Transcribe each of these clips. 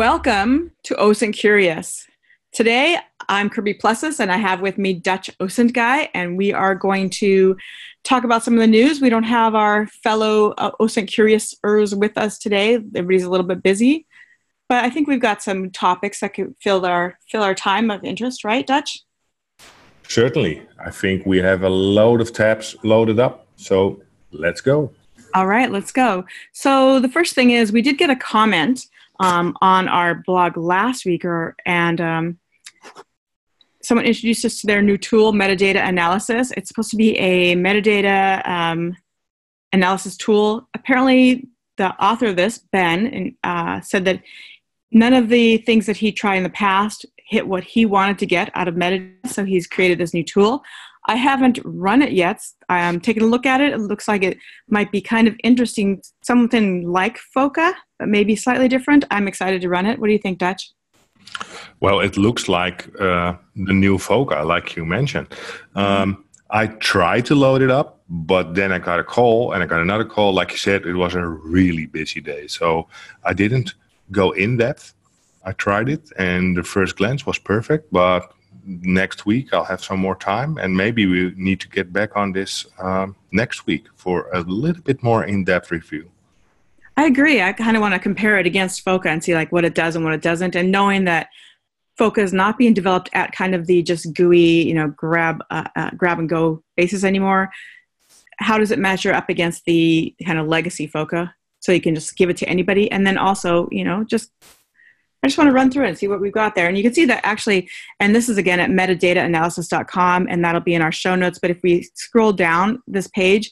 Welcome to OSINT Curious. Today, I'm Kirby Plessas, and I have with me Dutch OSINT guy, and we are going to talk about some of the news. We don't have our fellow uh, OSINT Curiousers with us today. Everybody's a little bit busy, but I think we've got some topics that could fill our fill our time of interest, right, Dutch? Certainly. I think we have a load of tabs loaded up. So let's go. All right, let's go. So the first thing is we did get a comment um, on our blog last week, or and um, someone introduced us to their new tool, metadata analysis. It's supposed to be a metadata um, analysis tool. Apparently, the author of this, Ben, uh, said that none of the things that he tried in the past hit what he wanted to get out of metadata, so he's created this new tool. I haven't run it yet. I'm taking a look at it. It looks like it might be kind of interesting, something like FOCA, but maybe slightly different. I'm excited to run it. What do you think, Dutch? Well, it looks like uh, the new FOCA, like you mentioned. Um, I tried to load it up, but then I got a call and I got another call. Like you said, it was a really busy day. So I didn't go in depth I tried it, and the first glance was perfect. But next week I'll have some more time, and maybe we need to get back on this um, next week for a little bit more in-depth review. I agree. I kind of want to compare it against FOCA and see like what it does and what it doesn't, and knowing that FOCA is not being developed at kind of the just GUI, you know, grab uh, uh, grab and go basis anymore. How does it measure up against the kind of legacy FOCA? So you can just give it to anybody, and then also, you know, just I just want to run through it and see what we've got there. And you can see that actually, and this is again at metadataanalysis.com, and that'll be in our show notes. But if we scroll down this page,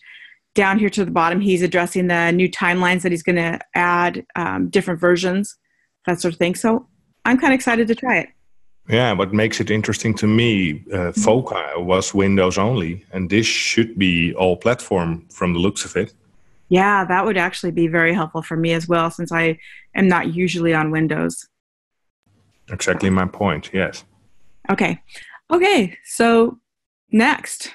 down here to the bottom, he's addressing the new timelines that he's going to add, um, different versions, that sort of thing. So I'm kind of excited to try it. Yeah, what makes it interesting to me, uh, FOCA was Windows only, and this should be all platform from the looks of it. Yeah, that would actually be very helpful for me as well, since I am not usually on Windows. Exactly my point. Yes. Okay. Okay. So next,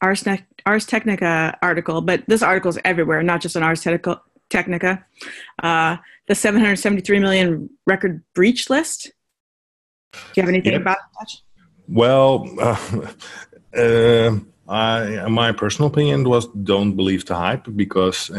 Ars, ne- Ars Technica article, but this article is everywhere, not just on Ars Technica. Uh, the 773 million record breach list. Do you have anything yep. about that? Well, uh, uh, I, my personal opinion was don't believe the hype because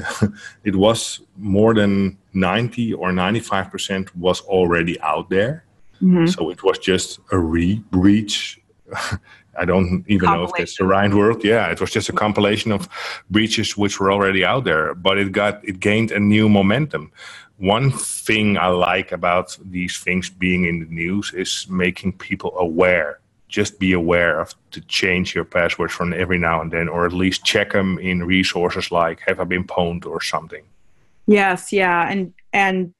it was more than 90 or 95 percent was already out there. Mm-hmm. So it was just a re breach. I don't even know if that's the right word. Yeah, it was just a compilation of breaches which were already out there, but it got it gained a new momentum. One thing I like about these things being in the news is making people aware just be aware of to change your passwords from every now and then, or at least check them in resources like "Have I been pwned?" or something. Yes, yeah, and and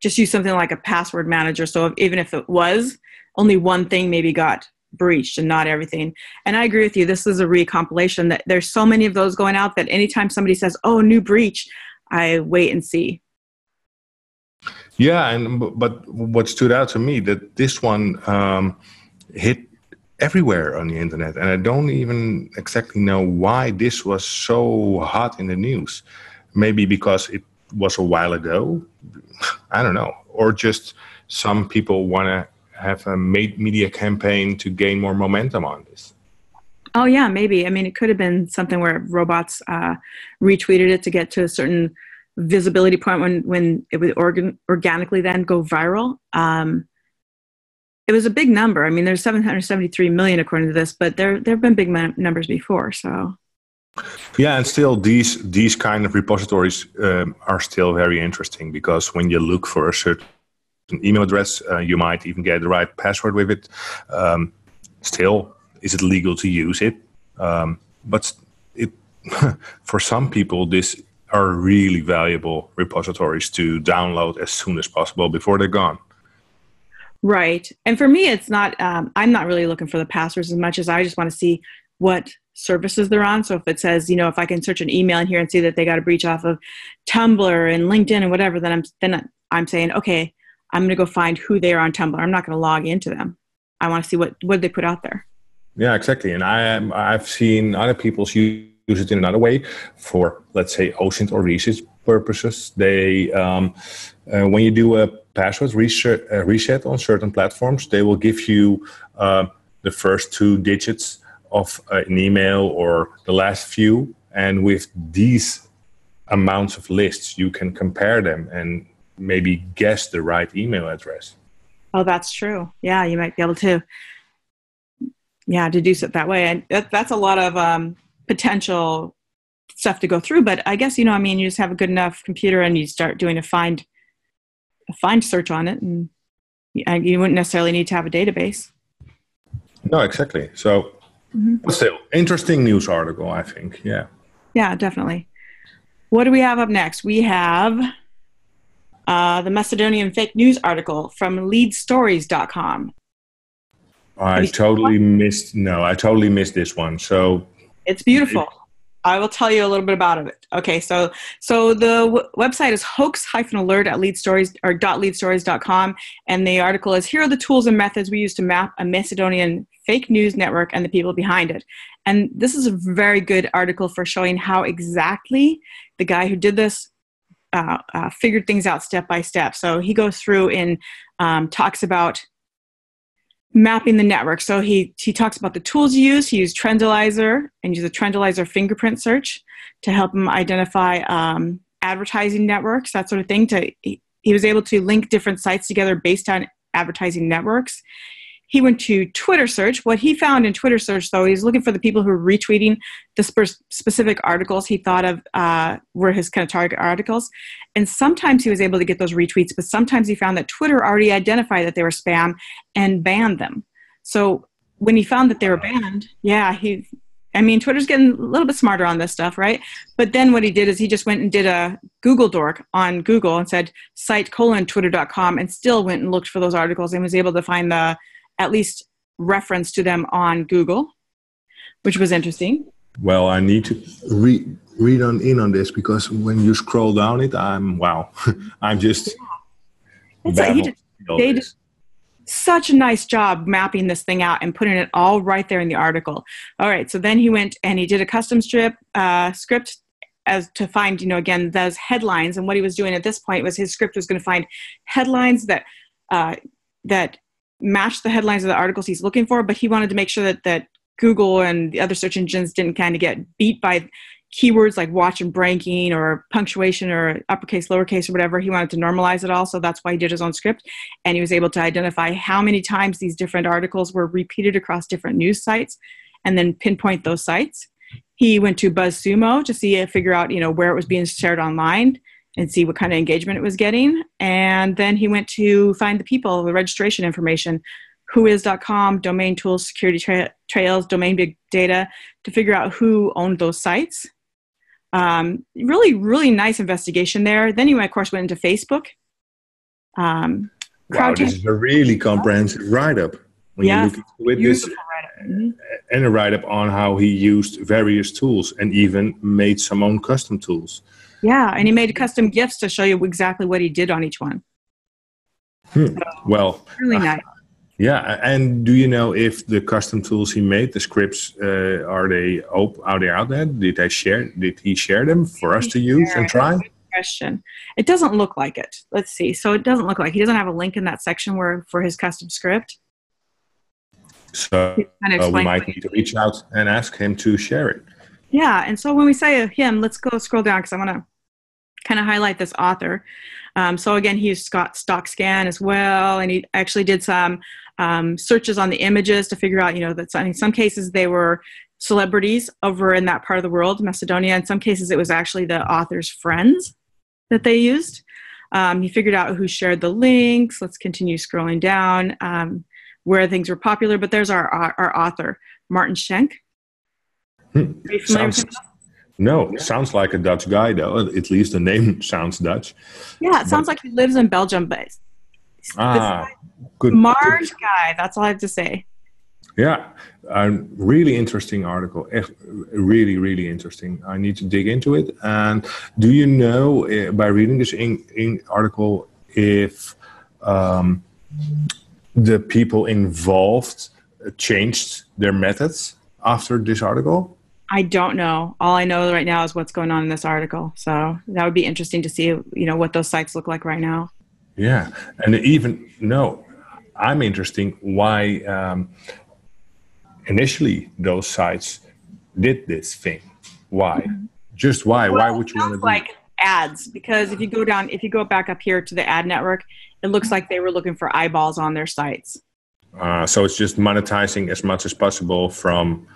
just use something like a password manager. So if, even if it was only one thing, maybe got breached and not everything. And I agree with you. This is a recompilation that there's so many of those going out that anytime somebody says, "Oh, new breach," I wait and see. Yeah, and but what stood out to me that this one um, hit everywhere on the internet. And I don't even exactly know why this was so hot in the news. Maybe because it was a while ago. I don't know. Or just some people want to have a media campaign to gain more momentum on this. Oh, yeah, maybe. I mean, it could have been something where robots uh, retweeted it to get to a certain visibility point when, when it would organ- organically then go viral. Um, it was a big number. I mean, there's 773 million according to this, but there there have been big numbers before. So. Yeah, and still these these kind of repositories um, are still very interesting because when you look for a certain email address, uh, you might even get the right password with it. Um, still, is it legal to use it? Um, but it for some people, this are really valuable repositories to download as soon as possible before they're gone. Right. And for me, it's not, um, I'm not really looking for the passwords as much as I just want to see what services they're on. So if it says, you know, if I can search an email in here and see that they got a breach off of Tumblr and LinkedIn and whatever, then I'm, then I'm saying, okay, I'm going to go find who they are on Tumblr. I'm not going to log into them. I want to see what, what they put out there. Yeah, exactly. And I I've seen other people's use it in another way for, let's say, OSINT or research purposes. They, um, uh, when you do a password reset, uh, reset on certain platforms, they will give you uh, the first two digits of uh, an email or the last few. And with these amounts of lists, you can compare them and maybe guess the right email address. Oh, that's true. Yeah, you might be able to, yeah, deduce it that way. And that, that's a lot of um, potential stuff to go through. But I guess you know, I mean, you just have a good enough computer and you start doing a find, a find search on it, and you wouldn't necessarily need to have a database. No, exactly. So, mm-hmm. still, interesting news article, I think. Yeah. Yeah, definitely. What do we have up next? We have uh, the Macedonian fake news article from leadstories.com. I totally missed. No, I totally missed this one. So it's beautiful. I will tell you a little bit about it. Okay, so so the w- website is hoax-alert at leadstories or .leadstories.com, and the article is here are the tools and methods we use to map a Macedonian fake news network and the people behind it. And this is a very good article for showing how exactly the guy who did this uh, uh, figured things out step by step. So he goes through and um, talks about mapping the network. So he he talks about the tools he used. He used Trendolizer and used a Trendolizer fingerprint search to help him identify um, advertising networks, that sort of thing. To he, he was able to link different sites together based on advertising networks. He went to Twitter search. What he found in Twitter search, though, he's looking for the people who are retweeting the sp- specific articles he thought of uh, were his kind of target articles. And sometimes he was able to get those retweets, but sometimes he found that Twitter already identified that they were spam and banned them. So when he found that they were banned, yeah, he I mean, Twitter's getting a little bit smarter on this stuff, right? But then what he did is he just went and did a Google dork on Google and said site colon twitter.com and still went and looked for those articles and was able to find the at least reference to them on Google, which was interesting. Well, I need to read read on in on this because when you scroll down it, I'm wow, I'm just. Yeah. Did, they did such a nice job mapping this thing out and putting it all right there in the article. All right, so then he went and he did a custom strip uh, script as to find, you know, again those headlines. And what he was doing at this point was his script was going to find headlines that uh, that match the headlines of the articles he's looking for, but he wanted to make sure that that Google and the other search engines didn't kind of get beat by keywords like watch and breaking or punctuation or uppercase, lowercase, or whatever. He wanted to normalize it all, so that's why he did his own script. And he was able to identify how many times these different articles were repeated across different news sites and then pinpoint those sites. He went to BuzzSumo to see uh, figure out, you know, where it was being shared online and see what kind of engagement it was getting. And then he went to find the people, the registration information, whois.com, domain tools, security tra- trails, domain big data, to figure out who owned those sites. Um, really, really nice investigation there. Then he, of course, went into Facebook. Um, wow, this is a really comprehensive write-up. When yeah, you this, mm-hmm. and a write-up on how he used various tools and even made some own custom tools. Yeah, and he made custom gifts to show you exactly what he did on each one. Hmm. So, well, really uh, nice. Yeah, and do you know if the custom tools he made, the scripts, uh, are they op- are they out there? Did they share? Did he share them for us to use and try? Question. It doesn't look like it. Let's see. So it doesn't look like he doesn't have a link in that section where for his custom script. So kind of uh, we might need to reach out and ask him to share it. Yeah, and so when we say him, let's go scroll down because I want to kind of highlight this author. Um, so again, he used Scott StockScan as well, and he actually did some um, searches on the images to figure out, you know, that in some cases they were celebrities over in that part of the world, Macedonia. In some cases, it was actually the author's friends that they used. Um, he figured out who shared the links. Let's continue scrolling down um, where things were popular. But there's our our, our author, Maarten Schenk. Hmm. Sounds, no, sounds like a Dutch guy, though. At least the name sounds Dutch. Yeah, it sounds like he lives in Belgium, but ah, good. Smart guy. That's all I have to say. Yeah, a really interesting article. Really, really interesting. I need to dig into it. And do you know uh, by reading this in, in article if um, the people involved changed their methods after this article? I don't know. All I know right now is what's going on in this article. So that would be interesting to see, you know, what those sites look like right now. Yeah, and even no, I'm interesting why um, initially those sites did this thing. Why? Mm-hmm. Just why? Well, why would you want to like do? ads? Because if you go down, if you go back up here to the ad network, it looks like they were looking for eyeballs on their sites. Uh, so it's just monetizing as much as possible from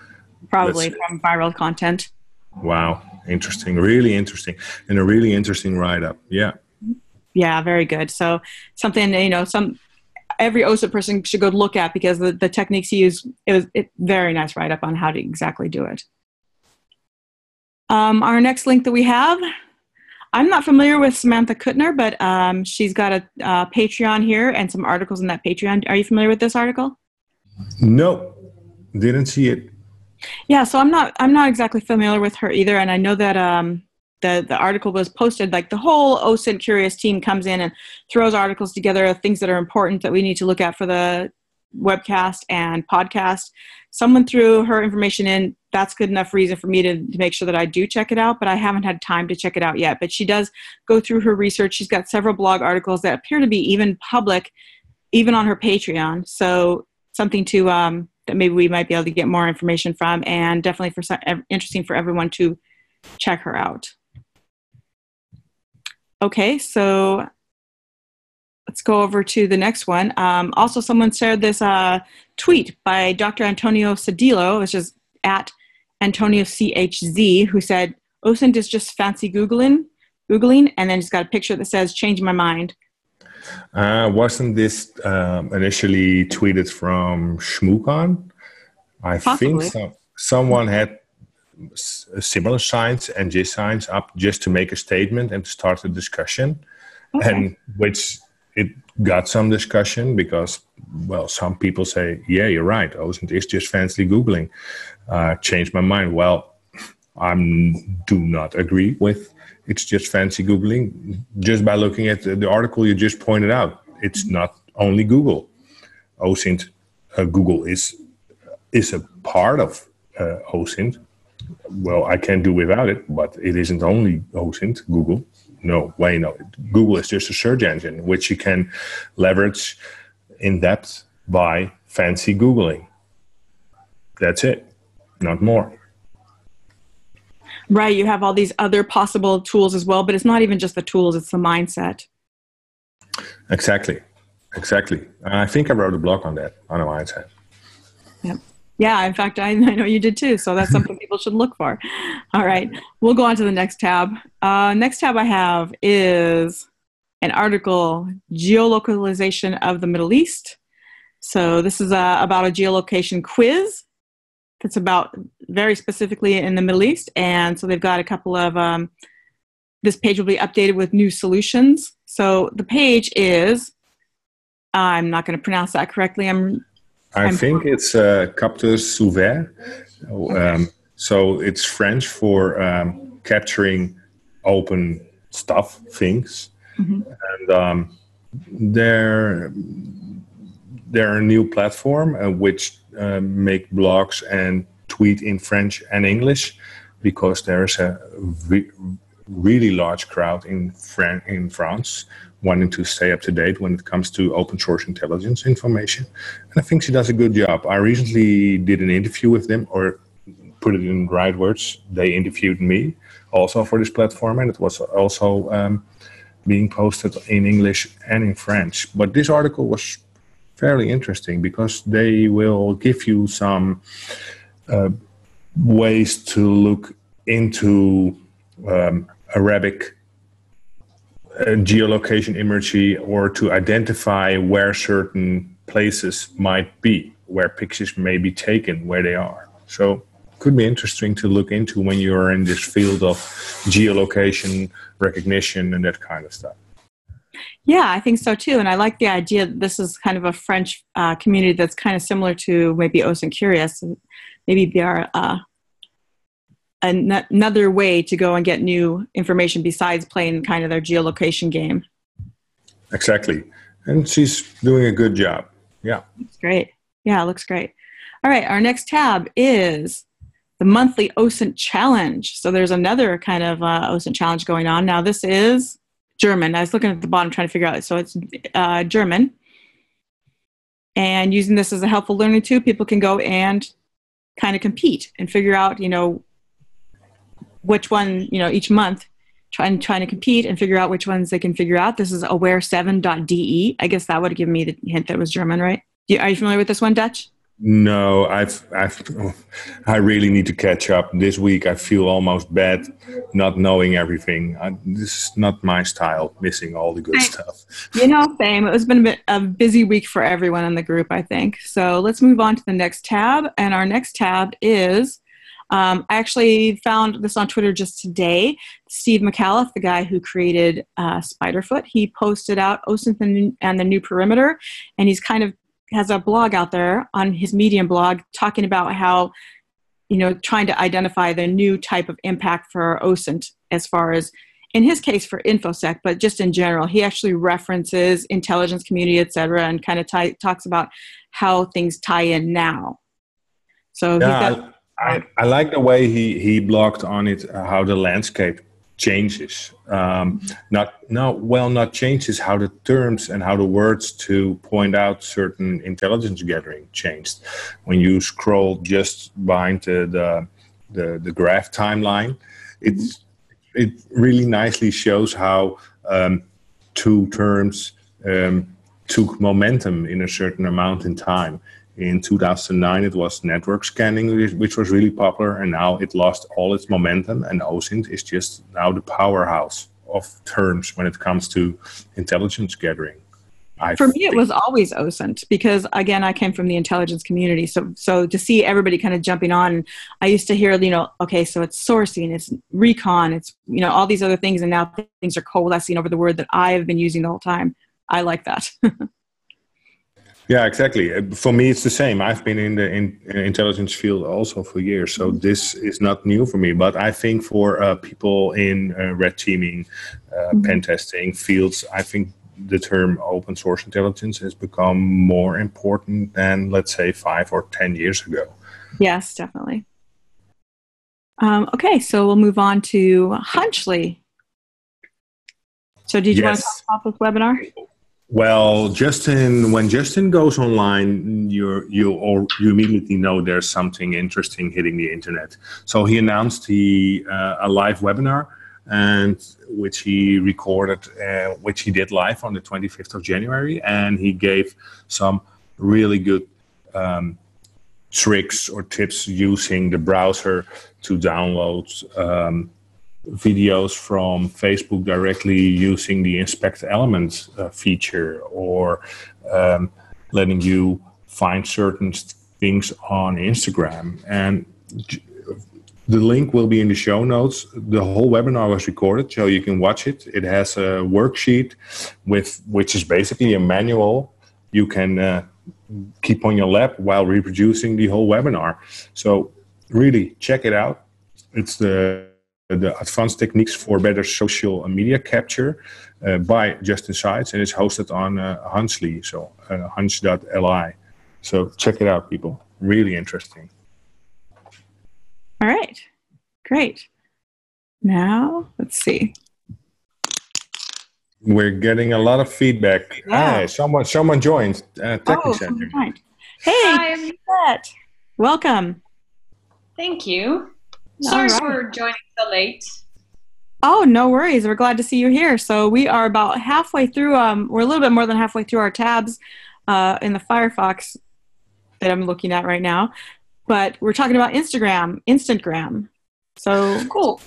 probably from viral content. Wow, interesting, really interesting, and a really interesting write up. Yeah. Yeah, very good. So something you know, some every OSA person should go look at because the, the techniques he used it was it, very nice write up on how to exactly do it. Um, our next link that we have, I'm not familiar with Samantha Kuttner, but um, she's got a uh, Patreon here and some articles in that Patreon. Are you familiar with this article? No, didn't see it. Yeah, so I'm not I'm not exactly familiar with her either, and I know that um, the the article was posted. Like the whole OSINT Curious team comes in and throws articles together of things that are important that we need to look at for the webcast and podcast. Someone threw her information in. That's good enough reason for me to, to make sure that I do check it out, but I haven't had time to check it out yet. But she does go through her research. She's got several blog articles that appear to be even public, even on her Patreon. So something to um, that maybe we might be able to get more information from, and definitely for some, interesting for everyone to check her out. Okay, so let's go over to the next one. Um, also, someone shared this uh, tweet by Dr. Antonio Sedillo, which is at Antonio CHZ, who said, OSINT is just fancy Googling, Googling, and then he's got a picture that says, change my mind. Uh, wasn't this um, initially tweeted from ShmooCon? I Possibly. think some, someone had similar signs and J signs up just to make a statement and to start a discussion, okay. and which it got some discussion because well some people say yeah you're right OSINT is just fancy googling uh, changed my mind well i do not agree with it's just fancy googling. Just by looking at the, article you just pointed out it's not only google. OSINT uh, google is is a part of uh, OSINT well i can't do without it but it isn't only OSINT google. No way no google is just a search engine which you can leverage in depth by fancy googling. That's it. Not more right you have all these other possible tools as well but it's not even just the tools it's the mindset exactly exactly i think i wrote a blog on that on a mindset yep yeah, in fact, I, I, know you did too. So that's something people should look for. All right, we'll go on to the next tab. Uh, next tab I have is an article geolocalization of the Middle East. So this is uh, about a geolocation quiz that's about very specifically in the Middle East. And so they've got a couple of, um, this page will be updated with new solutions. So the page is, I'm not going to pronounce that correctly. I'm I think it's uh, capteurs ouverts. Um, so it's French for um, capturing open stuff, things. Mm-hmm. And um, they're, they're a new platform uh, which uh, make blogs and tweet in French and English because there's a re- really large crowd in, Fran- in France wanting to stay up to date when it comes to open source intelligence information. And I think she does a good job. I recently did an interview with them, or put it in right words, they interviewed me also for this platform, and it was also um, being posted in English and in French. But this article was fairly interesting because they will give you some uh, ways to look into um, Arabic geolocation imagery or to identify where certain places might be, where pictures may be taken, where they are. So could be interesting to look into when you're in this field of geolocation recognition and that kind of stuff. Yeah, I think so too. And I like the idea that this is kind of a French uh, community that's kind of similar to maybe OSINT Curious. Maybe they are uh, an- another way to go and get new information besides playing kind of their geolocation game. Exactly. And she's doing a good job. Yeah. It's great. Yeah, it looks great. All right, our next tab is the monthly OSINT challenge. So there's another kind of uh, OSINT challenge going on. Now, this is German. I was looking at the bottom trying to figure out. So it's uh, German. And using this as a helpful learning tool, people can go and kind of compete and figure out, you know, which one, you know, each month, trying trying to compete and figure out which ones they can figure out. This is aware7.de. I guess that would given me the hint that it was German, right? Are you familiar with this one, Dutch? No, I've, I've, I really need to catch up. This week, I feel almost bad not knowing everything. I, this is not my style, missing all the good stuff. You know, same. It has been a, bit, a busy week for everyone in the group, I think. So let's move on to the next tab. And our next tab is um, I actually found this on Twitter just today. Steve Micallef, the guy who created uh, Spiderfoot, he posted out OSINT and the new perimeter, and he's kind of has a blog out there on his Medium blog talking about how, you know, trying to identify the new type of impact for OSINT as far as, in his case, for InfoSec, but just in general. He actually references intelligence community, et cetera, and kind of t- talks about how things tie in now. So yeah, got, I, I, like the way he, he blogged on it, uh, how the landscape changes. Um, not no well, not changes how the terms and how the words to point out certain intelligence gathering changed. When you scroll just behind the the, the, the graph timeline, it's it really nicely shows how um, two terms um, took momentum in a certain amount in time in 2009 it was network scanning which was really popular and now it lost all its momentum and osint is just now the powerhouse of terms when it comes to intelligence gathering. I for me it was always osint because again i came from the intelligence community so so to see everybody kind of jumping on i used to hear you know okay so it's sourcing it's recon it's you know all these other things and now things are coalescing over the word that i've been using the whole time. I like that Yeah, exactly. Uh, for me, it's the same. I've been in the in, in intelligence field also for years, so mm-hmm. this is not new for me. But I think for uh, people in uh, red teaming, uh, mm-hmm. pen testing fields, I think the term open source intelligence has become more important than, let's say, five or ten years ago. Yes, definitely. Um, okay, so we'll move on to Hunchly. So, did you yes. want to talk about this webinar? Well, Justin, when Justin goes online, you you or you immediately know there's something interesting hitting the internet. So he announced he uh, a live webinar, and which he recorded, uh, which he did live on the 25th of January, and he gave some really good um, tricks or tips using the browser to download um, videos from Facebook directly using the inspect elements uh, feature or um, letting you find certain things on Instagram. And the link will be in the show notes. The whole webinar was recorded, so you can watch it. It has a worksheet with which is basically a manual you can uh, keep on your lap while reproducing the whole webinar. So really check it out. It's the the advanced techniques for better social media capture uh, by Justin Seitz, and it's hosted on uh, Hunchly, so uh, hunch.li. So check it out, people. Really interesting. All right, great. Now let's see. We're getting a lot of feedback. Yeah. Hi, someone someone joined. Uh, oh, Center. Hey, Hi, welcome. Thank you. Sorry right. for joining so late. Oh, no worries. We're glad to see you here. So we are about halfway through. Um, we're a little bit more than halfway through our tabs uh, in the Firefox that I'm looking at right now. But we're talking about Instagram, Instantgram. So cool.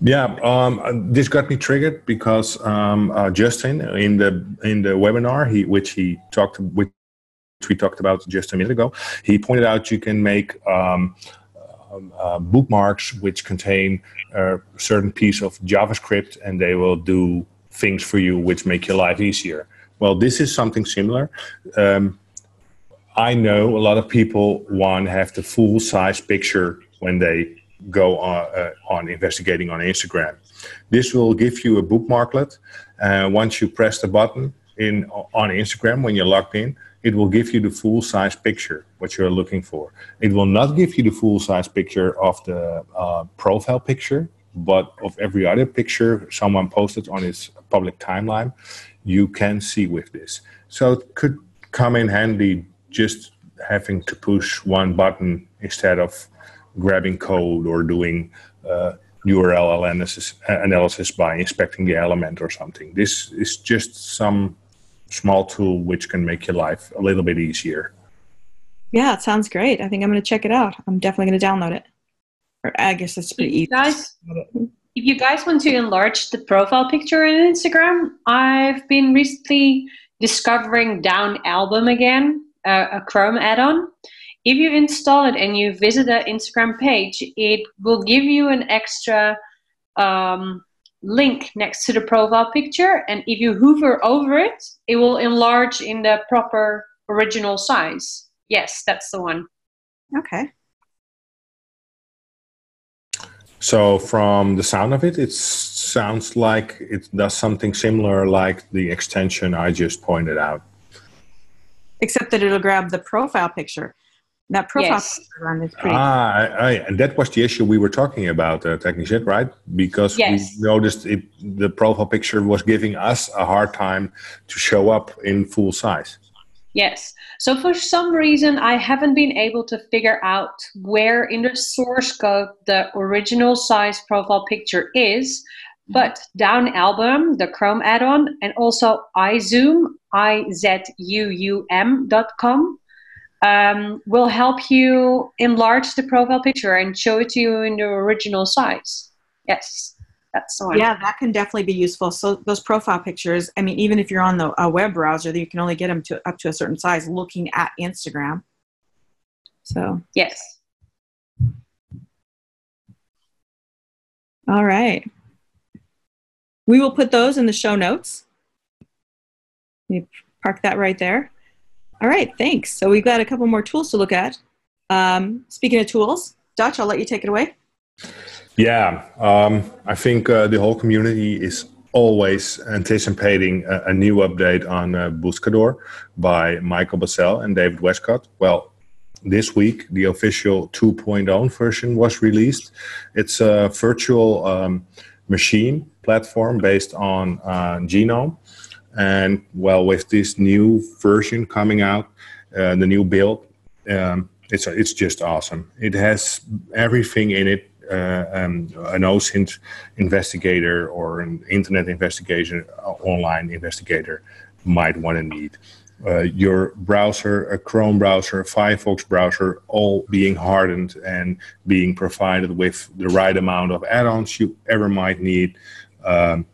Yeah, um, this got me triggered because um, uh, Justin in the in the webinar, he which he talked which we talked about just a minute ago, he pointed out you can make um, um, uh, bookmarks which contain a certain piece of JavaScript and they will do things for you which make your life easier. Well, this is something similar. Um, I know a lot of people want to have the full size picture when they go on, uh, on investigating on Instagram. This will give you a bookmarklet. Uh, once you press the button in on Instagram when you're logged in, it will give you the full size picture what you're looking for. It will not give you the full size picture of the uh, profile picture, but of every other picture someone posted on his public timeline, you can see with this. So it could come in handy just having to push one button instead of grabbing code or doing uh, URL analysis, analysis by inspecting the element or something. This is just some small tool which can make your life a little bit easier. Yeah, it sounds great. I think I'm going to check it out. I'm definitely going to download it. Or I guess it's pretty easy. Guys, if you guys want to enlarge the profile picture in Instagram, I've been recently discovering Down Album again, uh, a Chrome add-on. If you install it and you visit the Instagram page, it will give you an extra um, link next to the profile picture. And if you hover over it, it will enlarge in the proper original size. Yes, that's the one. Okay. So from the sound of it, it sounds like it does something similar like the extension I just pointed out. Except that it'll grab the profile picture. That profile Yes. picture is pretty. Ah, I, I, and that was the issue we were talking about, uh, Technisette, right? Because Yes. we noticed it, the profile picture was giving us a hard time to show up in full size. Yes. So for some reason, I haven't been able to figure out where in the source code the original size profile picture is. But Down Album, the Chrome add-on, and also iZuum, I-Z-U-U-M dot com, um, will help you enlarge the profile picture and show it to you in the original size. Yes, that's the one. Yeah, that can definitely be useful. So those profile pictures, I mean, even if you're on the a web browser, you can only get them to up to a certain size looking at Instagram. So, Yes. all right. We will put those in the show notes. You park that right there. All right, thanks. So we've got a couple more tools to look at. Um, speaking of tools, Dutch, I'll let you take it away. Yeah, um, I think uh, the whole community is always anticipating a, a new update on uh, Buscador by Michael Bazzell and David Westcott. Well, this week the official 2.0 version was released. It's a virtual um, machine platform based on uh, Genome. And well, with this new version coming out, uh, the new build, um, it's it's just awesome. It has everything in it uh, um, an OSINT investigator or an internet investigation, uh, online investigator might want to need. Uh, your browser, a Chrome browser, a Firefox browser, all being hardened and being provided with the right amount of add-ons you ever might need. Um,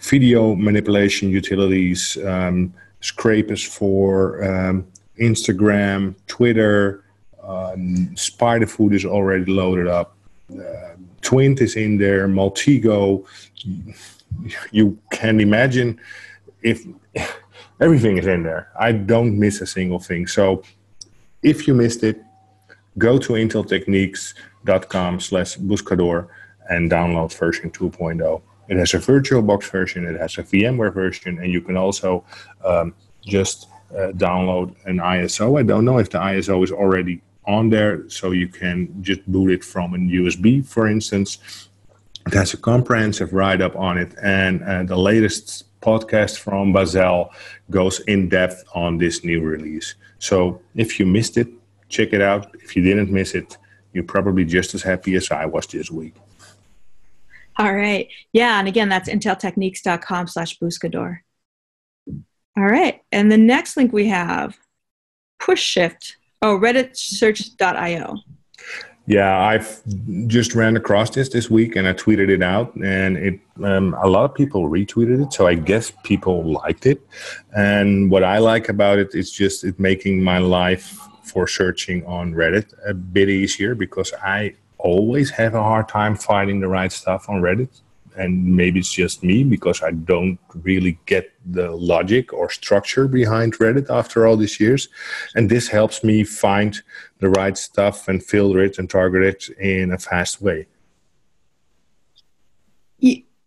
video manipulation utilities, um, scrapers for um, Instagram, Twitter, um, Spiderfoot is already loaded up. Uh, Twint is in there, Maltego. You can imagine if everything is in there. I don't miss a single thing. So if you missed it, go to inteltechniques.com slash buscador and download version 2.0. It has a VirtualBox version, it has a VMware version, and you can also um, just uh, download an ISO. I don't know if the ISO is already on there, so you can just boot it from a USB, for instance. It has a comprehensive write up on it, and uh, the latest podcast from Bazzell goes in depth on this new release. So if you missed it, check it out. If you didn't miss it, you're probably just as happy as I was this week. All right. Yeah, and again, that's inteltechniques.com slash buscador. All right. And the next link we have, push shift. Oh, redditsearch.io. Yeah, I've just ran across this this week and I tweeted it out, and it um, a lot of people retweeted it. So I guess people liked it. And what I like about it is just it making my life for searching on Reddit a bit easier because I always have a hard time finding the right stuff on Reddit. And maybe it's just me because I don't really get the logic or structure behind Reddit after all these years. And this helps me find the right stuff and filter it and target it in a fast way.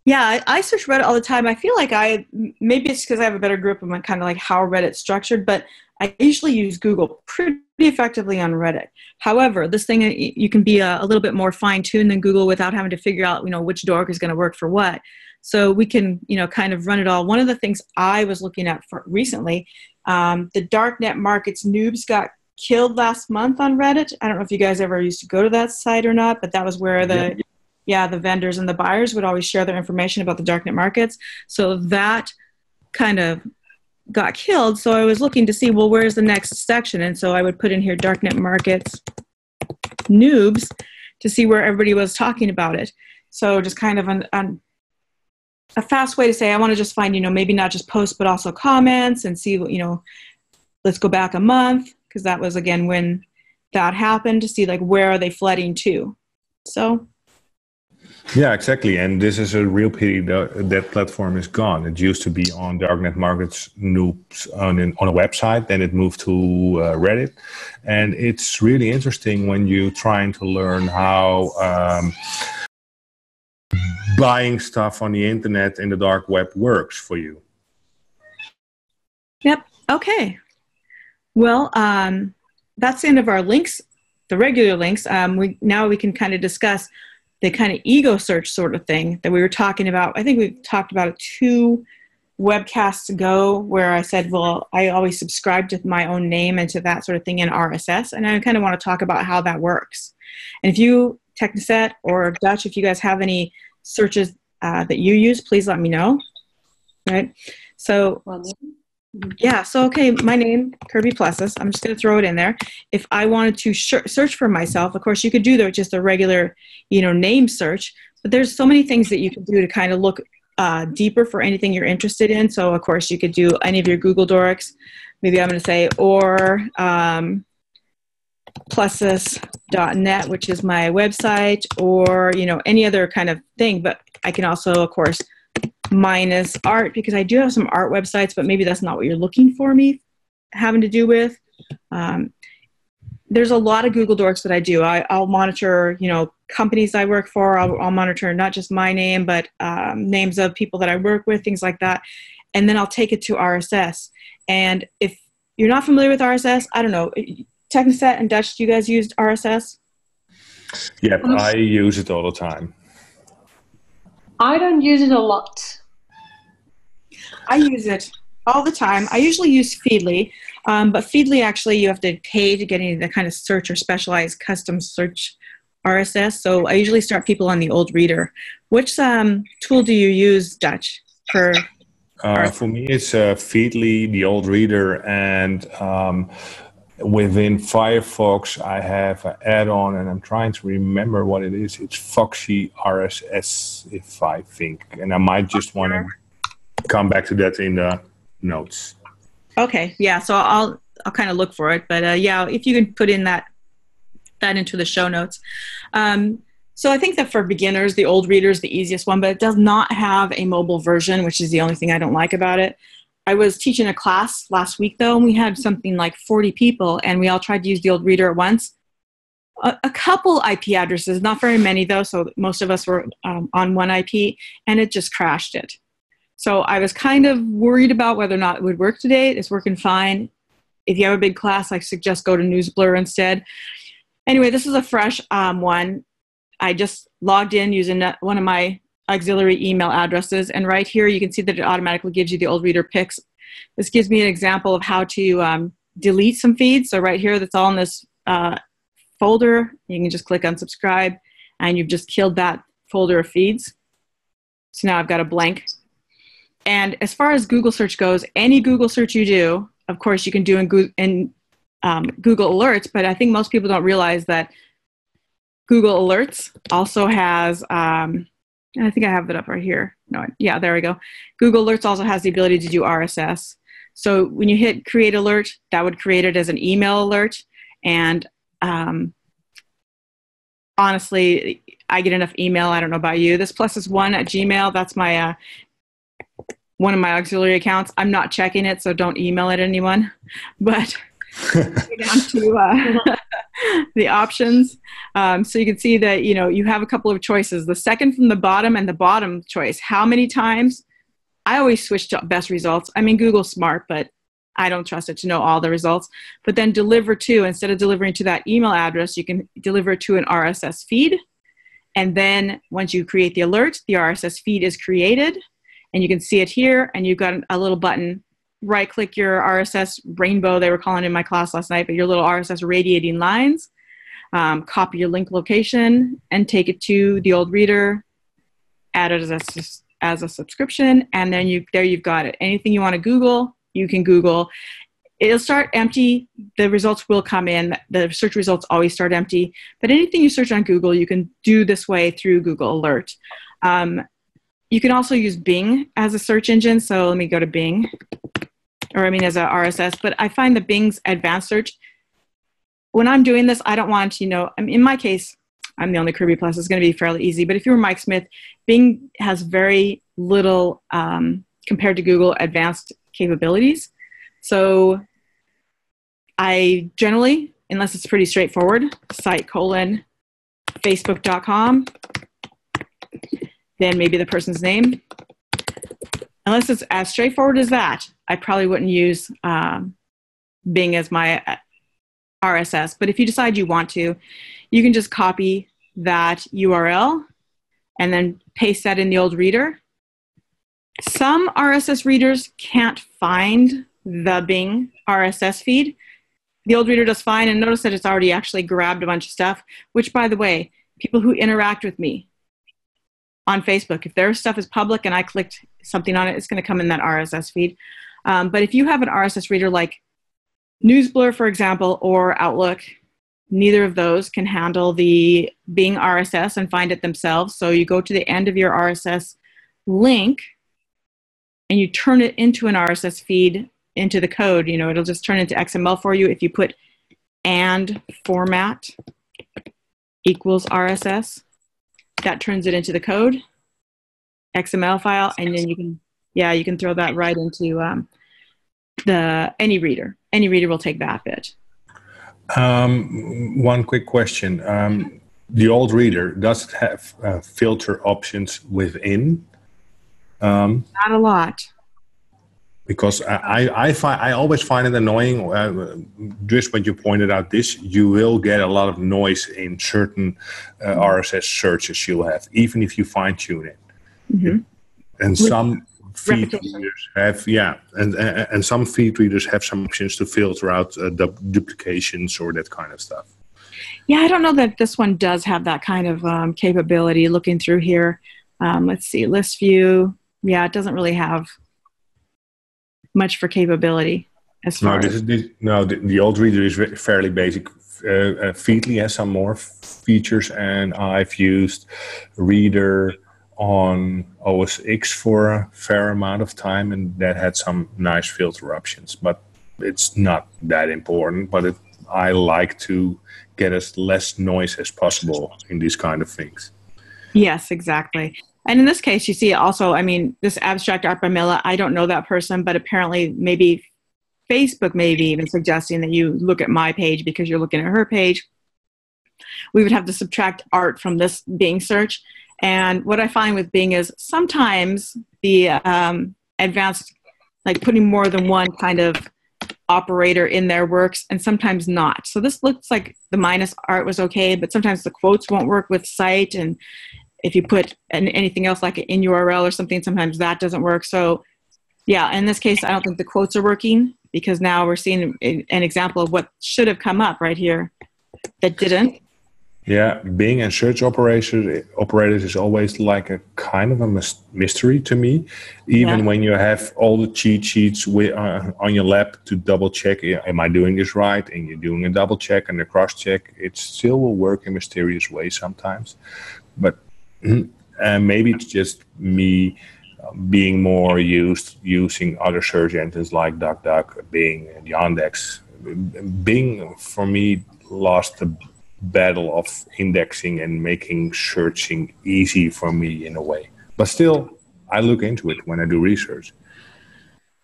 Yeah, I search Reddit all the time. I feel like I maybe it's because I have a better grip of kind of like how Reddit's structured, but I usually use Google pretty effectively on Reddit. However, this thing you can be a, a little bit more fine tuned than Google without having to figure out you know which dork is going to work for what. So we can you know kind of run it all. One of the things I was looking at for recently, um, the darknet markets noobs got killed last month on Reddit. I don't know if you guys ever used to go to that site or not, but that was where the yeah yeah, the vendors and the buyers would always share their information about the darknet markets. So that kind of got killed. So I was looking to see, well, where's the next section? And so I would put in here darknet markets noobs to see where everybody was talking about it. So just kind of an, an a fast way to say I want to just find, you know, maybe not just posts but also comments and see you know, let's go back a month because that was again when that happened to see like where are they flooding to. So yeah, exactly. And this is a real pity that that platform is gone. It used to be on Darknet Markets Noobs on, on a website, then it moved to uh, Reddit. And it's really interesting when you're trying to learn how um, buying stuff on the internet in the dark web works for you. Yep. Okay. Well, um, that's the end of our links, the regular links. Um, we now we can kind of discuss the kind of ego search sort of thing that we were talking about. I think we talked about it two webcasts ago where I said, well, I always subscribe to my own name and to that sort of thing in RSS. And I kind of want to talk about how that works. And if you, Technisette or Dutch, if you guys have any searches uh, that you use, please let me know. Right. So, well, yeah, so okay, my name, Kirby Plessas. I'm just going to throw it in there. If I wanted to sh- search for myself, of course, you could do the, just a regular, you know, name search. But there's so many things that you can do to kind of look uh, deeper for anything you're interested in. So, of course, you could do any of your Google Dorks. Maybe I'm going to say, or um, plessas.net, which is my website, or, you know, any other kind of thing. But I can also, of course, minus art because I do have some art websites, but maybe that's not what you're looking for me having to do with. Um, there's a lot of Google Dorks that I do. I, will monitor, you know, companies I work for. I'll, I'll monitor not just my name, but um, names of people that I work with, things like that. And then I'll take it to RSS. And if you're not familiar with RSS, I don't know. Technisette and Dutch, do you guys use RSS? Yep, I use it all the time. I don't use it a lot. I use it all the time. I usually use Feedly, um, but Feedly actually you have to pay to get into the kind of search or specialized custom search RSS. So I usually start people on the old reader. Which um, tool do you use, Dutch, for? Uh, for me, it's uh, Feedly, the old reader, and um, within Firefox, I have an add-on, and I'm trying to remember what it is. It's Foxy RSS, if I think, and I might just want to come back to that in the notes. Okay, yeah. So I'll I'll kind of look for it, but uh, yeah, if you can put in that that into the show notes. Um, so I think that for beginners, the old reader is the easiest one, but it does not have a mobile version, which is the only thing I don't like about it. I was teaching a class last week though, and we had something like 40 people, and we all tried to use the old reader at once. A, a couple IP addresses, not very many though, so most of us were um, on one IP, and it just crashed it. So I was kind of worried about whether or not it would work today. It's working fine. If you have a big class, I suggest go to NewsBlur instead. Anyway, this is a fresh um, one. I just logged in using one of my auxiliary email addresses, and right here you can see that it automatically gives you the old reader picks. This gives me an example of how to um, delete some feeds. So right here, that's all in this uh, folder. You can just click unsubscribe, and you've just killed that folder of feeds. So now I've got a blank and as far as Google search goes, any Google search you do, of course, you can do in, in um, Google Alerts, but I think most people don't realize that Google Alerts also has, um, I think I have it up right here. No, yeah, there we go. Google Alerts also has the ability to do RSS. So when you hit create alert, that would create it as an email alert. And um, honestly, I get enough email. I don't know about you. This plus is one at Gmail. That's my uh, one of my auxiliary accounts. I'm not checking it, so don't email it anyone. But down to uh, the options. Um, so you can see that you know you have a couple of choices. The second from the bottom and the bottom choice. How many times? I always switch to best results. I mean, Google's smart, but I don't trust it to know all the results. But then deliver to instead of delivering to that email address, you can deliver to an RSS feed. And then once you create the alert, the RSS feed is created, and you can see it here. And you've got a little button right click your RSS rainbow, they were calling in my class last night, but your little RSS radiating lines, um, copy your link location and take it to the old reader, add it as a, as a subscription, and then you there you've got it. Anything you want to Google, you can Google. It'll start empty. The results will come in. The search results always start empty. But anything you search on Google, you can do this way through Google Alert. Um, you can also use Bing as a search engine. So let me go to Bing or I mean as a RSS, but I find the Bing's advanced search, when I'm doing this, I don't want, you know, I mean, in my case, I'm the only Kirby Plessas, it's going to be fairly easy. But if you were Mike Smith, Bing has very little um, compared to Google advanced capabilities. So I generally, unless it's pretty straightforward, site colon facebook.com, then maybe the person's name, unless it's as straightforward as that, I probably wouldn't use um, Bing as my uh, RSS. But if you decide you want to, you can just copy that URL and then paste that in the old reader. Some RSS readers can't find the Bing RSS feed. The old reader does fine, and notice that it's already actually grabbed a bunch of stuff, which, by the way, people who interact with me on Facebook, if their stuff is public and I clicked something on it, it's going to come in that RSS feed. Um, but if you have an RSS reader like NewsBlur, for example, or Outlook, neither of those can handle the Bing RSS and find it themselves. So you go to the end of your RSS link and you turn it into an RSS feed into the code. You know, it'll just turn into XML for you if you put and format equals RSS. That turns it into the code. XML file, and then you can, yeah, you can throw that right into um, the any reader. Any reader will take that bit. Um, one quick question: um, the old reader does it have uh, filter options within? Um, Not a lot. Because I, I find I always find it annoying. Uh, just when you pointed out this, you will get a lot of noise in certain uh, RSS searches you'll have, even if you fine tune it. Mm-hmm. And some feed readers have, yeah, and, and, and some feed readers have some options to filter out uh, du- duplications or that kind of stuff. Yeah, I don't know that this one does have that kind of um, capability. Looking through here, um, let's see, list view. Yeah, it doesn't really have much for capability. As far no, this is this, no. The, the, old reader is fairly basic. Uh, uh, Feedly has some more features, and I've used Reeder on OS X for a fair amount of time, and that had some nice filter options. But it's not that important. But it, I like to get as less noise as possible in these kind of things. Yes, exactly. And in this case, you see also, I mean, this abstract art by Mila, I don't know that person, but apparently maybe Facebook maybe even suggesting that you look at my page because you're looking at her page. We would have to subtract art from this Bing search. And what I find with Bing is sometimes the um, advanced, like putting more than one kind of operator in there works and sometimes not. So this looks like the minus art was okay, but sometimes the quotes won't work with site And if you put an, anything else like an URL or something, sometimes that doesn't work. So yeah, in this case, I don't think the quotes are working because now we're seeing an example of what should have come up right here that didn't. Yeah, Bing and search operators operators is always like a kind of a mystery to me. Even yeah. when you have all the cheat sheets with, uh, on your lap to double check, am I doing this right? And you're doing a double check and a cross check, it still will work in mysterious ways sometimes. But uh, maybe it's just me uh, being more used using other search engines like DuckDuck, Bing, and Yandex. Bing for me lost the battle of indexing and making searching easy for me in a way. But still, I look into it when I do research.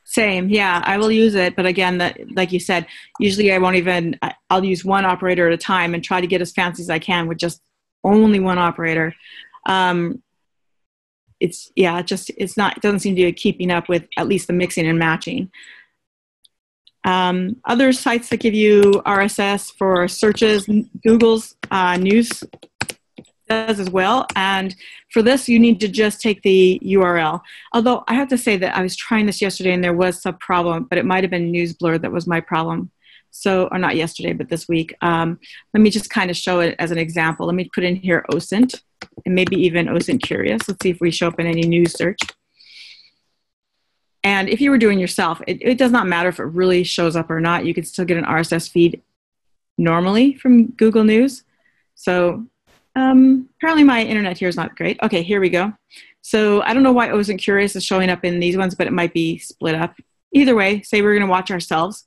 Same, yeah. I will use it, but again, like you said, usually I won't even. I'll use one operator at a time and try to get as fancy as I can with just only one operator. Um, it's yeah, it just it's not. It doesn't seem to be keeping up with at least the mixing and matching. Um, other sites that give you RSS for searches, Google's uh, news does as well. And for this, you need to just take the URL. Although I have to say that I was trying this yesterday and there was some problem, but it might have been NewsBlur that was my problem. So, or not yesterday, but this week. Um, let me just kind of show it as an example. Let me put in here OSINT and maybe even OSINT Curious. Let's see if we show up in any news search. And if you were doing yourself, it, it does not matter if it really shows up or not. You can still get an RSS feed normally from Google News. So um, apparently my internet here is not great. Okay, here we go. So I don't know why OSINT Curious is showing up in these ones, but it might be split up. Either way, say we're going to watch ourselves.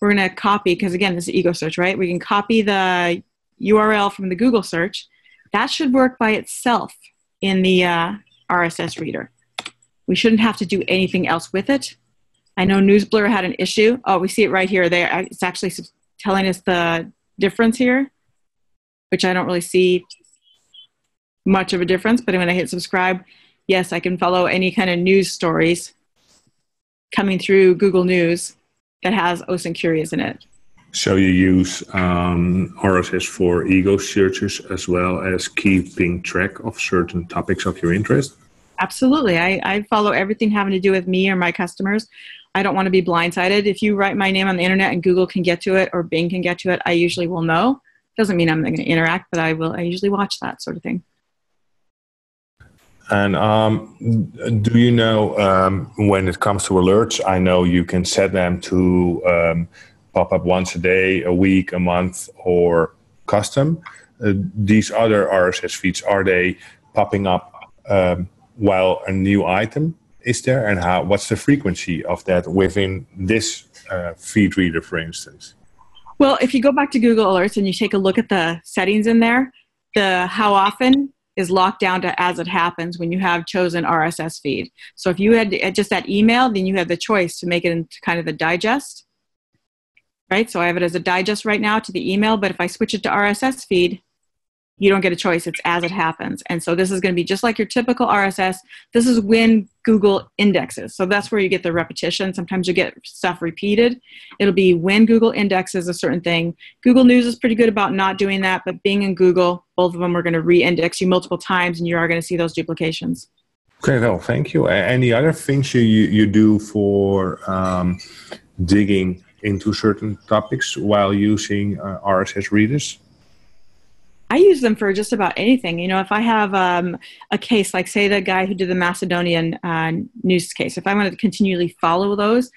We're going to copy, because again, this is ego search, right? We can copy the URL from the Google search. That should work by itself in the uh, RSS reader. We shouldn't have to do anything else with it. I know NewsBlur had an issue. Oh, we see it right here. There, it's actually telling us the difference here, which I don't really see much of a difference, but when I hit subscribe, yes, I can follow any kind of news stories coming through Google News that has OSINT Curious in it. So you use um, RSS for ego searches as well as keeping track of certain topics of your interest? Absolutely. I, I follow everything having to do with me or my customers. I don't want to be blindsided. If you write my name on the internet and Google can get to it or Bing can get to it, I usually will know. Doesn't mean I'm going to interact, but I will. I usually watch that sort of thing. And um, do you know um, when it comes to alerts? I know you can set them to um, pop up once a day, a week, a month, or custom. Uh, these other RSS feeds are they popping up um, while a new item is there, and how? What's the frequency of that within this uh, feed reader, for instance? Well, if you go back to Google Alerts and you take a look at the settings in there, the how often is locked down to as it happens when you have chosen RSS feed. So if you had just that email, then you have the choice to make it into kind of a digest, right? So I have it as a digest right now to the email, but if I switch it to RSS feed, you don't get a choice. It's as it happens. And so this is going to be just like your typical RSS. This is when Google indexes. So that's where you get the repetition. Sometimes you get stuff repeated. It'll be when Google indexes a certain thing. Google News is pretty good about not doing that, but Bing and Google, both of them are going to re-index you multiple times and you are going to see those duplications. Okay, well, thank you. Any other things you, you do for um, digging into certain topics while using uh, RSS readers? I use them for just about anything. You know, if I have um, a case, like say the guy who did the Macedonian uh, news case, if I want to continually follow those,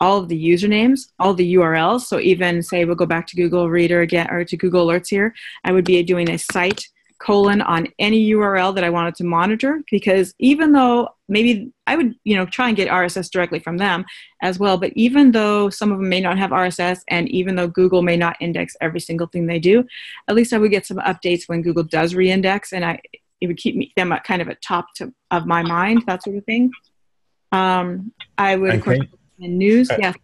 all of the usernames, all the URLs. So even say we'll go back to Google Reader again or to Google Alerts here, I would be doing a site colon on any URL that I wanted to monitor because even though maybe I would, you know, try and get RSS directly from them as well, but even though some of them may not have RSS and even though Google may not index every single thing they do, at least I would get some updates when Google does reindex and I it would keep me, them at kind of at top to, of my mind, that sort of thing. Um, I would, of course, in news, uh, yes.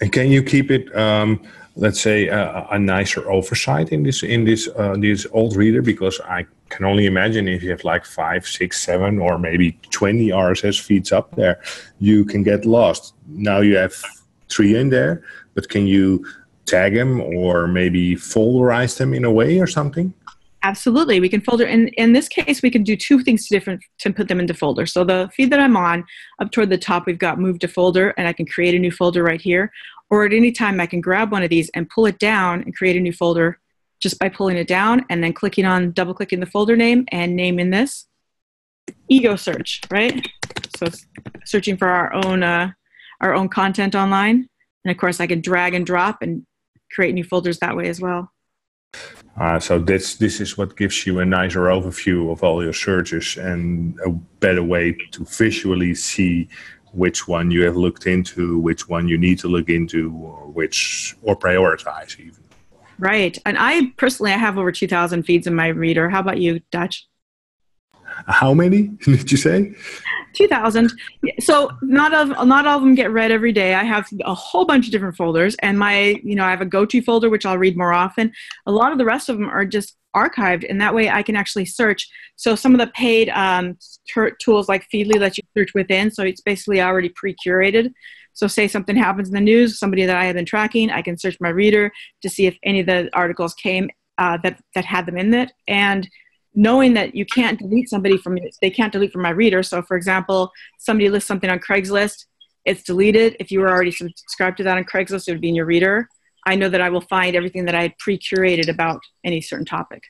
And can you keep it um, let's say a, a, nicer oversight in this in this uh, this old reader because I can only imagine if you have like five, six, seven, or maybe twenty RSS feeds up there, you can get lost. Now you have three in there, but can you tag them or maybe folderize them in a way or something? Absolutely, we can folder. In in this case, we can do two things to different to put them into folders. So the feed that I'm on, up toward the top, we've got move to folder, and I can create a new folder right here. Or at any time, I can grab one of these and pull it down and create a new folder just by pulling it down and then clicking on, double clicking the folder name and naming this ego search, right? So searching for our own, uh, our own content online. And of course, I can drag and drop and create new folders that way as well. Uh, so this this is what gives you a nicer overview of all your searches and a better way to visually see which one you have looked into, which one you need to look into, or which or prioritize even. Right, and I personally I have over two thousand feeds in my reader. How about you, Dutch? How many did you say? 2000 so not of not all of them get read every day i have a whole bunch of different folders and my you know i have a go-to folder which i'll read more often a lot of the rest of them are just archived and that way i can actually search. So some of the paid um, t- tools like feedly let you search within so it's basically already pre-curated. So say something happens in the news somebody that i have been tracking i can search my reader to see if any of the articles came uh, that that had them in it. And knowing that you can't delete somebody from they can't delete from my reader. So for example somebody lists something on craigslist it's deleted. If you were already subscribed to that on craigslist it would be in your reader i know that i will find everything that i had pre-curated about any certain topic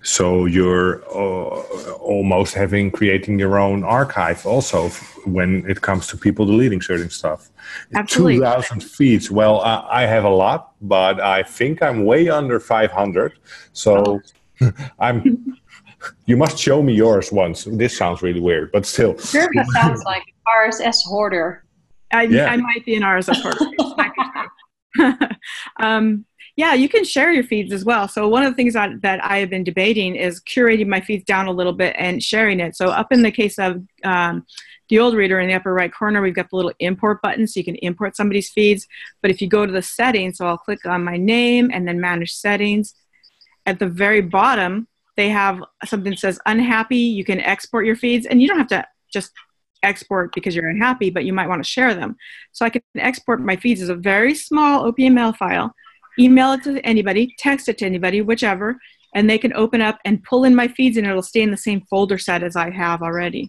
so you're uh, almost having creating your own archive also when it comes to people deleting certain stuff Absolutely. 2000 feeds well uh, i have a lot but i think i'm way under 500 so oh I'm. you must show me yours once. This sounds really weird, but still. Jerva sounds like RSS hoarder. I, yeah. I might be an RSS hoarder. um, yeah, you can share your feeds as well. So one of the things that, that I have been debating is curating my feeds down a little bit and sharing it. So up in the case of um, the old reader in the upper right corner, we've got the little import button so you can import somebody's feeds. But if you go to the settings, so I'll click on my name and then manage settings at the very bottom, they have something that says unhappy. You can export your feeds, and you don't have to just export because you're unhappy, but you might want to share them. So I can export my feeds as a very small OPML file, email it to anybody, text it to anybody, whichever, and they can open up and pull in my feeds, and it'll stay in the same folder set as I have already.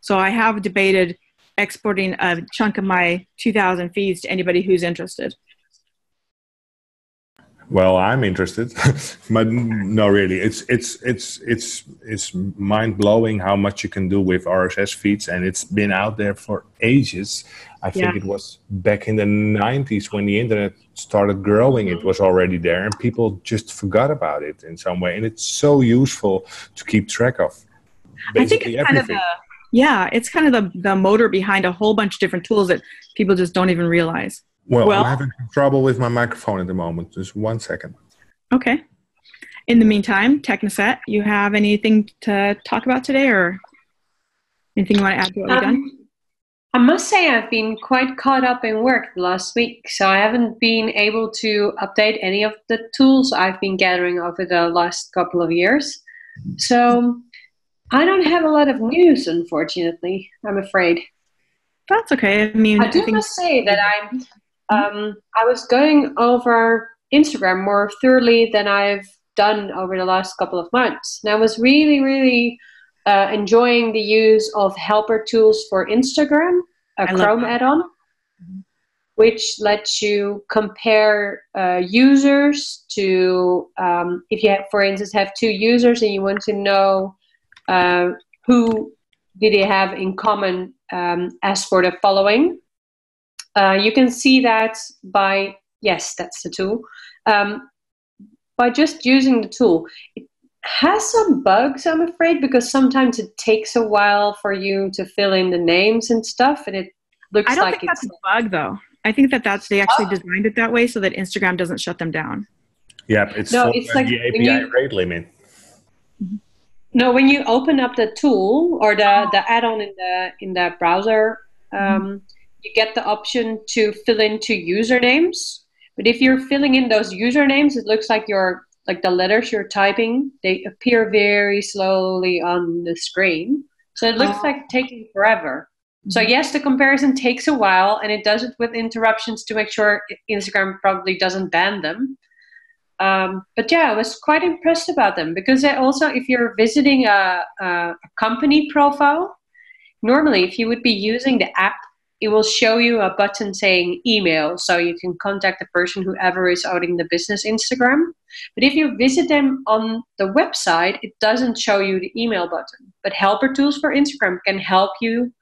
So I have debated exporting a chunk of my 2,000 feeds to anybody who's interested. Well, I'm interested, but no, really, it's it's it's it's it's mind blowing how much you can do with RSS feeds, and it's been out there for ages. I think yeah. it was back in the '90s when the internet started growing. It mm-hmm. was already there, and people just forgot about it in some way. And it's so useful to keep track of. I think it's everything. kind of the yeah, it's kind of the the motor behind a whole bunch of different tools that people just don't even realize. Well, well, I'm having trouble with my microphone at the moment. Just one second. Okay. In the meantime, Technisette, you have anything to talk about today or anything you want to add to what we've done? Um, I must say I've been quite caught up in work the last week, so I haven't been able to update any of the tools I've been gathering over the last couple of years. So I don't have a lot of news, unfortunately, I'm afraid. That's okay. I mean, I do I must say that I'm um, I was going over Instagram more thoroughly than I've done over the last couple of months. And I was really, really uh, enjoying the use of helper tools for Instagram, a Chrome add on, which lets you compare uh, users to, um, if you have, for instance, have two users and you want to know uh, who did they have in common um, as for the following uh, you can see that by, yes, that's the tool. Um, by just using the tool. It has some bugs, I'm afraid, because sometimes it takes a while for you to fill in the names and stuff, and it looks I don't like think it's that's a bug, though. I think that that's they actually oh. designed it that way so that Instagram doesn't shut them down. Yeah, it's no, it's like the API you, rate limit. No, when you open up the tool or the, the add-on in the in the browser, um, mm-hmm you get the option to fill in two usernames. But if you're filling in those usernames, it looks like you're like the letters you're typing, they appear very slowly on the screen. So it looks oh. like taking forever. So mm-hmm. yes, the comparison takes a while, and it does it with interruptions to make sure Instagram probably doesn't ban them. Um, but yeah, I was quite impressed about them because they also, if you're visiting a, a, company profile, normally if you would be using the app it will show you a button saying email so you can contact the person whoever is owning the business instagram. But if you visit them on the website it doesn't show you the email button. But helper tools for instagram can help you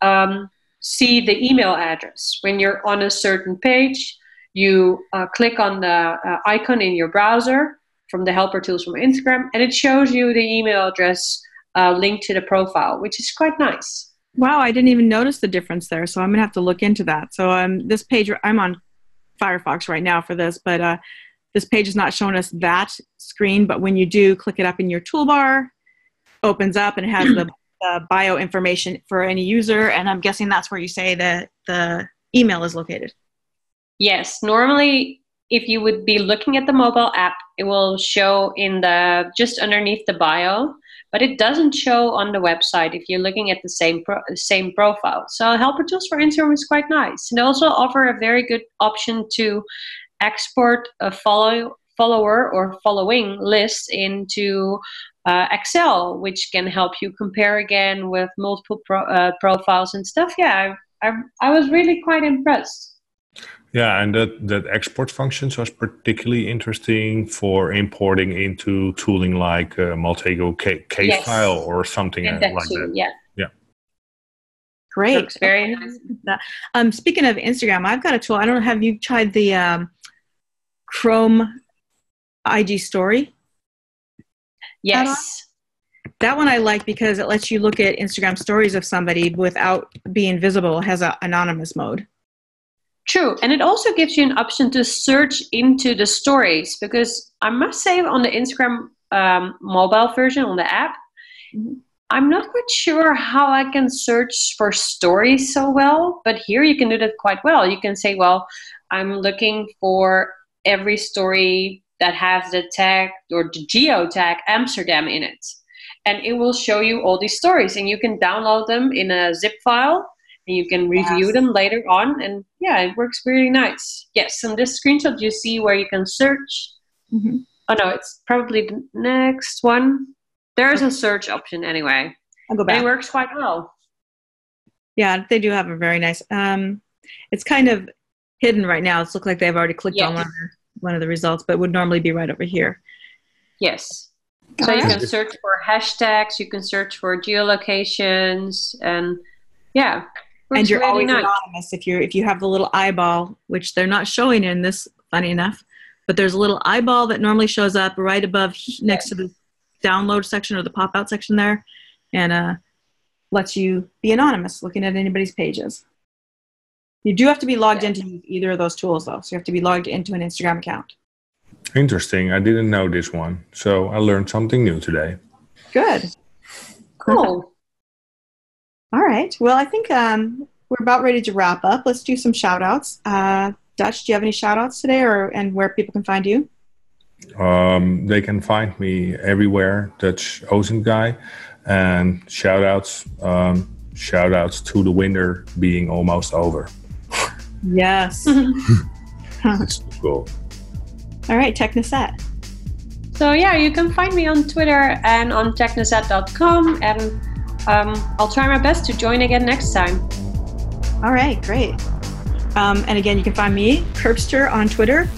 um, see the email address. When you're on a certain page you uh, click on the uh, icon in your browser from the helper tools from instagram and it shows you the email address uh, linked to the profile which is quite nice Wow, I didn't even notice the difference there. So I'm gonna have to look into that. So um, this page, I'm on Firefox right now for this, but uh, this page is not showing us that screen. But when you do click it up in your toolbar, opens up and it has the the bio information for any user, and I'm guessing that's where you say that the email is located. Yes, normally if you would be looking at the mobile app, it will show in the just underneath the bio, but it doesn't show on the website if you're looking at the same pro, same profile. So helper tools for Instagram is quite nice, and they also offer a very good option to export a follow follower or following list into uh, Excel, which can help you compare again with multiple pro, uh, profiles and stuff. Yeah, I, I, I was really quite impressed. Yeah, and that, that export functions was particularly interesting for importing into tooling like uh, Maltego case yes. file or something like too, that. Yeah. Yeah. Great. Looks very nice. Um, speaking of Instagram, I've got a tool. I don't know, have you tried the um, Chrome IG story? Yes. That one I like because it lets you look at Instagram stories of somebody without being visible, it has an anonymous mode. True. And it also gives you an option to search into the stories because I must say on the Instagram um, mobile version on the app, mm-hmm. I'm not quite sure how I can search for stories so well, but here you can do that quite well. You can say, well, I'm looking for every story that has the tag or the geo tag Amsterdam in it. And it will show you all these stories, and you can download them in a zip file you can review yes. them later on. And yeah, it works really nice. Yes, and this screenshot you see where you can search. Mm-hmm. Oh no, it's probably the next one. There's a search option anyway. I'll go back. And it works quite well. Yeah, they do have a very nice. Um, it's kind of hidden right now. It's looked like they've already clicked yes. on one of, the, one of the results, but would normally be right over here. Yes. So you can search for hashtags, you can search for geolocations, and yeah. And you're really always nice. anonymous if you're if you have the little eyeball, which they're not showing in this, funny enough, but there's a little eyeball that normally shows up right above next to the download section or the pop out section there, and uh, lets you be anonymous looking at anybody's pages. You do have to be logged into either of those tools, though. So you have to be logged into an Instagram account. Interesting. I didn't know this one. So I learned something new today. Good. Cool. All right. Well, I think um, we're about ready to wrap up. Let's do some shout outs. Uh, Dutch, do you have any shout outs today or and where people can find you? Um, they can find me everywhere, Dutch OSINT Guy. And shout outs, um, shout outs to the winter being almost over. Yes. That's cool. All right, Technisette. So yeah, you can find me on Twitter and on technisette.com, and um, I'll try my best to join again next time. All right, great. Um, and again, you can find me, Curbster, on Twitter,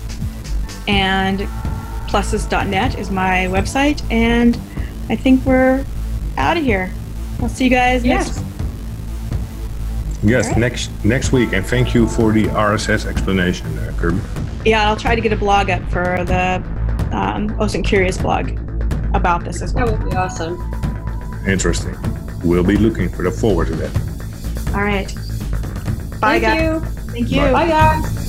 and plessas.net is my website. And I think we're out of here. I'll see you guys yes. next Yes, right. next next week. And thank you for the RSS explanation, uh, Kirby. Yeah, I'll try to get a blog up for the um, OSINT Curious blog about this as well. That would be awesome. Interesting. We'll be looking for the forward to that. All right. Bye, Thank guys. You. Thank you. Bye, Bye guys.